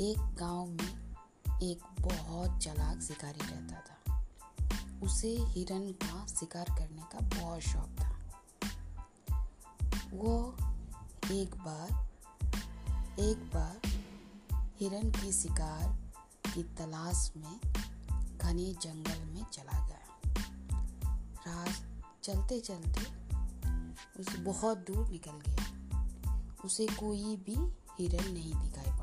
एक गाँव में एक बहुत चालाक शिकारी रहता था। उसे हिरन का शिकार करने का बहुत शौक था। वो एक बार एक बार हिरन की शिकार की तलाश में घने जंगल में चला गया। रात चलते चलते उसे बहुत दूर निकल गया। उसे कोई भी हिरन नहीं दिखाई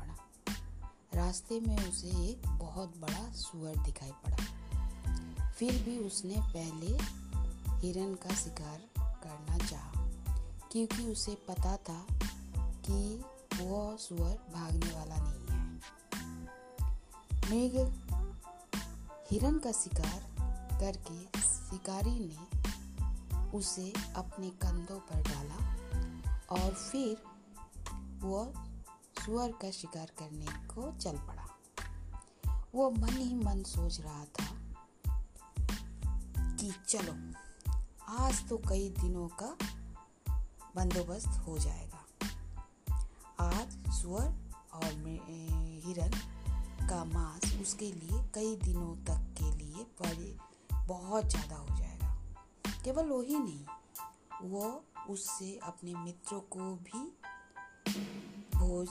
रास्ते में उसे एक बहुत बड़ा सुअर दिखाई पड़ा। फिर भी उसने पहले हिरन का शिकार करना चाहा, क्योंकि उसे पता था कि वह सुअर भागने वाला नहीं है। मृग हिरन का शिकार करके शिकारी ने उसे अपने कंधों पर डाला और फिर वह सुअर का शिकार करने को चल पड़ा। वो मन ही मन सोच रहा था कि चलो, आज तो कई दिनों का बंदोबस्त हो जाएगा। आज सुअर और हिरन का मांस उसके लिए कई दिनों तक के लिए बहुत ज़्यादा हो जाएगा। केवल वो ही नहीं, वो उससे अपने मित्रों को भी भोज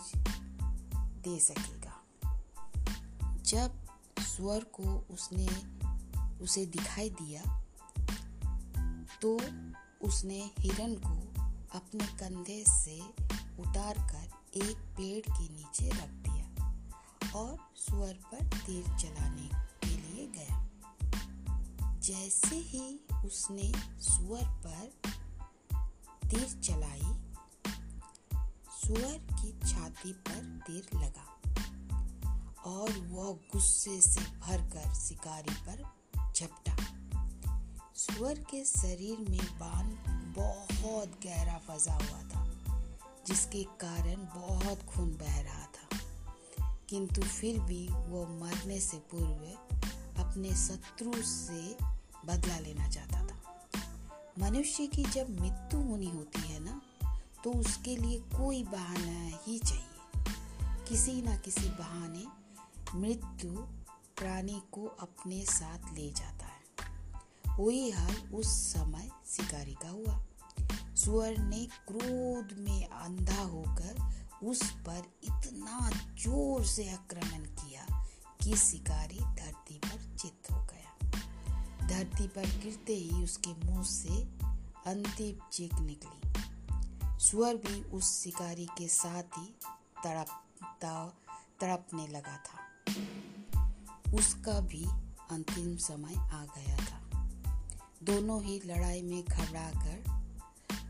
दे सकेगा। जब स्वर को उसने, उसे दिखाई दिया तो उसने हिरन को अपने कंधे से उतारकर एक पेड़ के नीचे रख दिया और सुअर पर तीर चलाने के लिए गया। जैसे ही उसने सुअर पर तीर चलाई सुअर की छाती पर तीर लगा और वह गुस्से से भरकर शिकारी पर झपटा। सुअर के शरीर में बाण बहुत गहरा फंसा हुआ था, जिसके कारण बहुत खून बह रहा था। किंतु फिर भी वह मरने से पूर्व अपने शत्रु से बदला लेना चाहता था। मनुष्य की जब मृत्यु होनी होती है ना तो उसके लिए कोई बहाना ही चाहिए। किसी न किसी बहाने मृत्यु प्राणी को अपने साथ ले जाता है। वही हाल उस समय शिकारी का हुआ। सुअर ने क्रोध में अंधा होकर उस पर इतना ज़ोर से आक्रमण किया कि शिकारी धरती पर चित हो गया। धरती पर गिरते ही उसके मुँह से अंतिम चीख निकली। सुअर भी उस शिकारी के साथ ही तड़पता तड़पने लगा था। उसका भी अंतिम समय आ गया था। दोनों ही लड़ाई में घबरा कर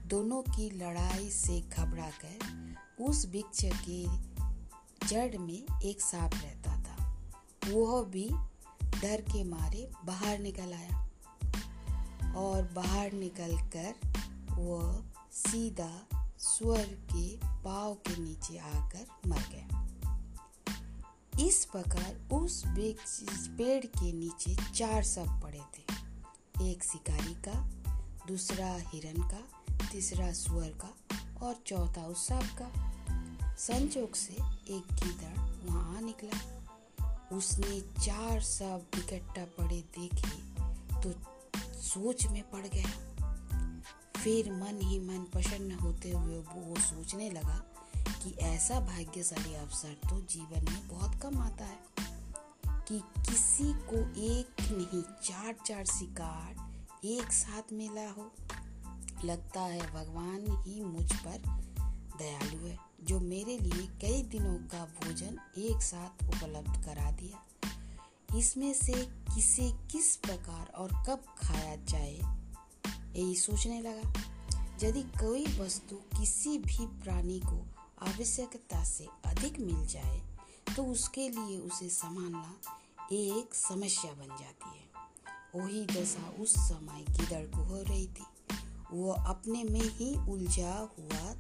दोनों की लड़ाई से घबरा कर उस वृक्ष के जड़ में एक सांप रहता था। वह भी डर के मारे बाहर निकल आया और बाहर निकलकर वह सीधा स्वर के पाव के नीचे आकर मर गया इस प्रकार उस पेड़ के नीचे चार सब पड़े थे। एक शिकारी का, दूसरा हिरन का, तीसरा सुअर का और चौथा उस सांप का। संजोग से एक गीदड़ वहाँ निकला। उसने चार सब इकट्ठा पड़े देखे तो सोच में पड़ गया। फिर मन ही मन प्रसन्न होते हुए वो सोचने लगा कि ऐसा भाग्यशाली अवसर तो जीवन में बहुत कम आता है कि किसी को एक नहीं चार चार शिकार एक साथ मिला हो। लगता है भगवान ही मुझ पर दयालु है, जो मेरे लिए कई दिनों का भोजन एक साथ उपलब्ध करा दिया। इसमें से किसे किस प्रकार और कब खाया जाए यही सोचने लगा, यदि कोई वस्तु किसी भी प्राणी को आवश्यकता से अधिक मिल जाए तो उसके लिए उसे संभालना एक समस्या बन जाती है। वही दशा उस समय गिदड़ को हो रही थी? वो अपने में ही उलझा हुआ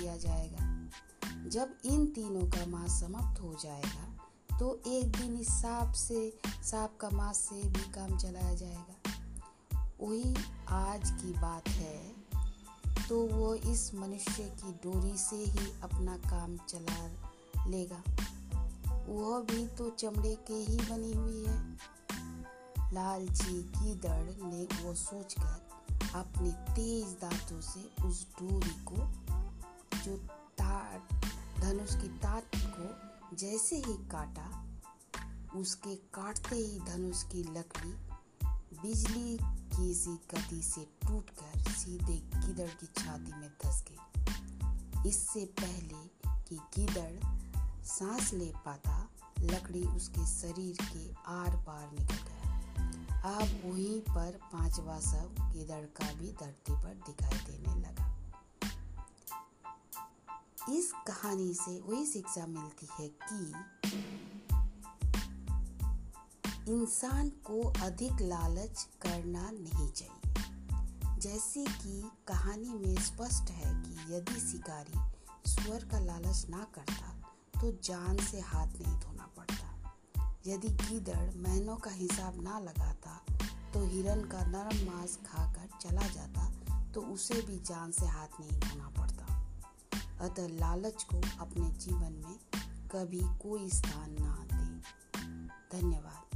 दिया जाएगा। जब इन तीनों का मांस समाप्त हो जाएगा तो एक दिन इस सांप से, सांप का मांस से भी काम चलाया जाएगा। वही आज की बात है। तो वो इस मनुष्य की डोरी से ही अपना काम चला लेगा। वह भी तो चमड़े के ही बनी हुई है। लालची गीदड़ ने वो सोचकर अपने तेज दांतों से उस डोरी को जो ताट धनुष की ताट को जैसे ही काटा, उसके काटते ही धनुष की लकड़ी बिजली की सी गति से टूटकर सीधे गिदड़ की छाती में धस गई। इससे पहले कि गिदड़ सांस ले पाता, लकड़ी उसके शरीर के आर पार निकल गया। अब वहीं पर पांचवा सब गिदड़ का भी धरती पर दिखाई देने लगा। इस कहानी से वही शिक्षा मिलती है कि इंसान को अधिक लालच करना नहीं चाहिए। जैसे कि कहानी में स्पष्ट है कि यदि शिकारी स्वर का लालच ना करता तो जान से हाथ नहीं धोना पड़ता। यदि गीदड़ महीनों का हिसाब ना लगाता तो हिरन का नरम मांस खाकर चला जाता तो उसे भी जान से हाथ नहीं धोना पड़ता। अतः लालच को अपने जीवन में कभी कोई स्थान ना दें। धन्यवाद।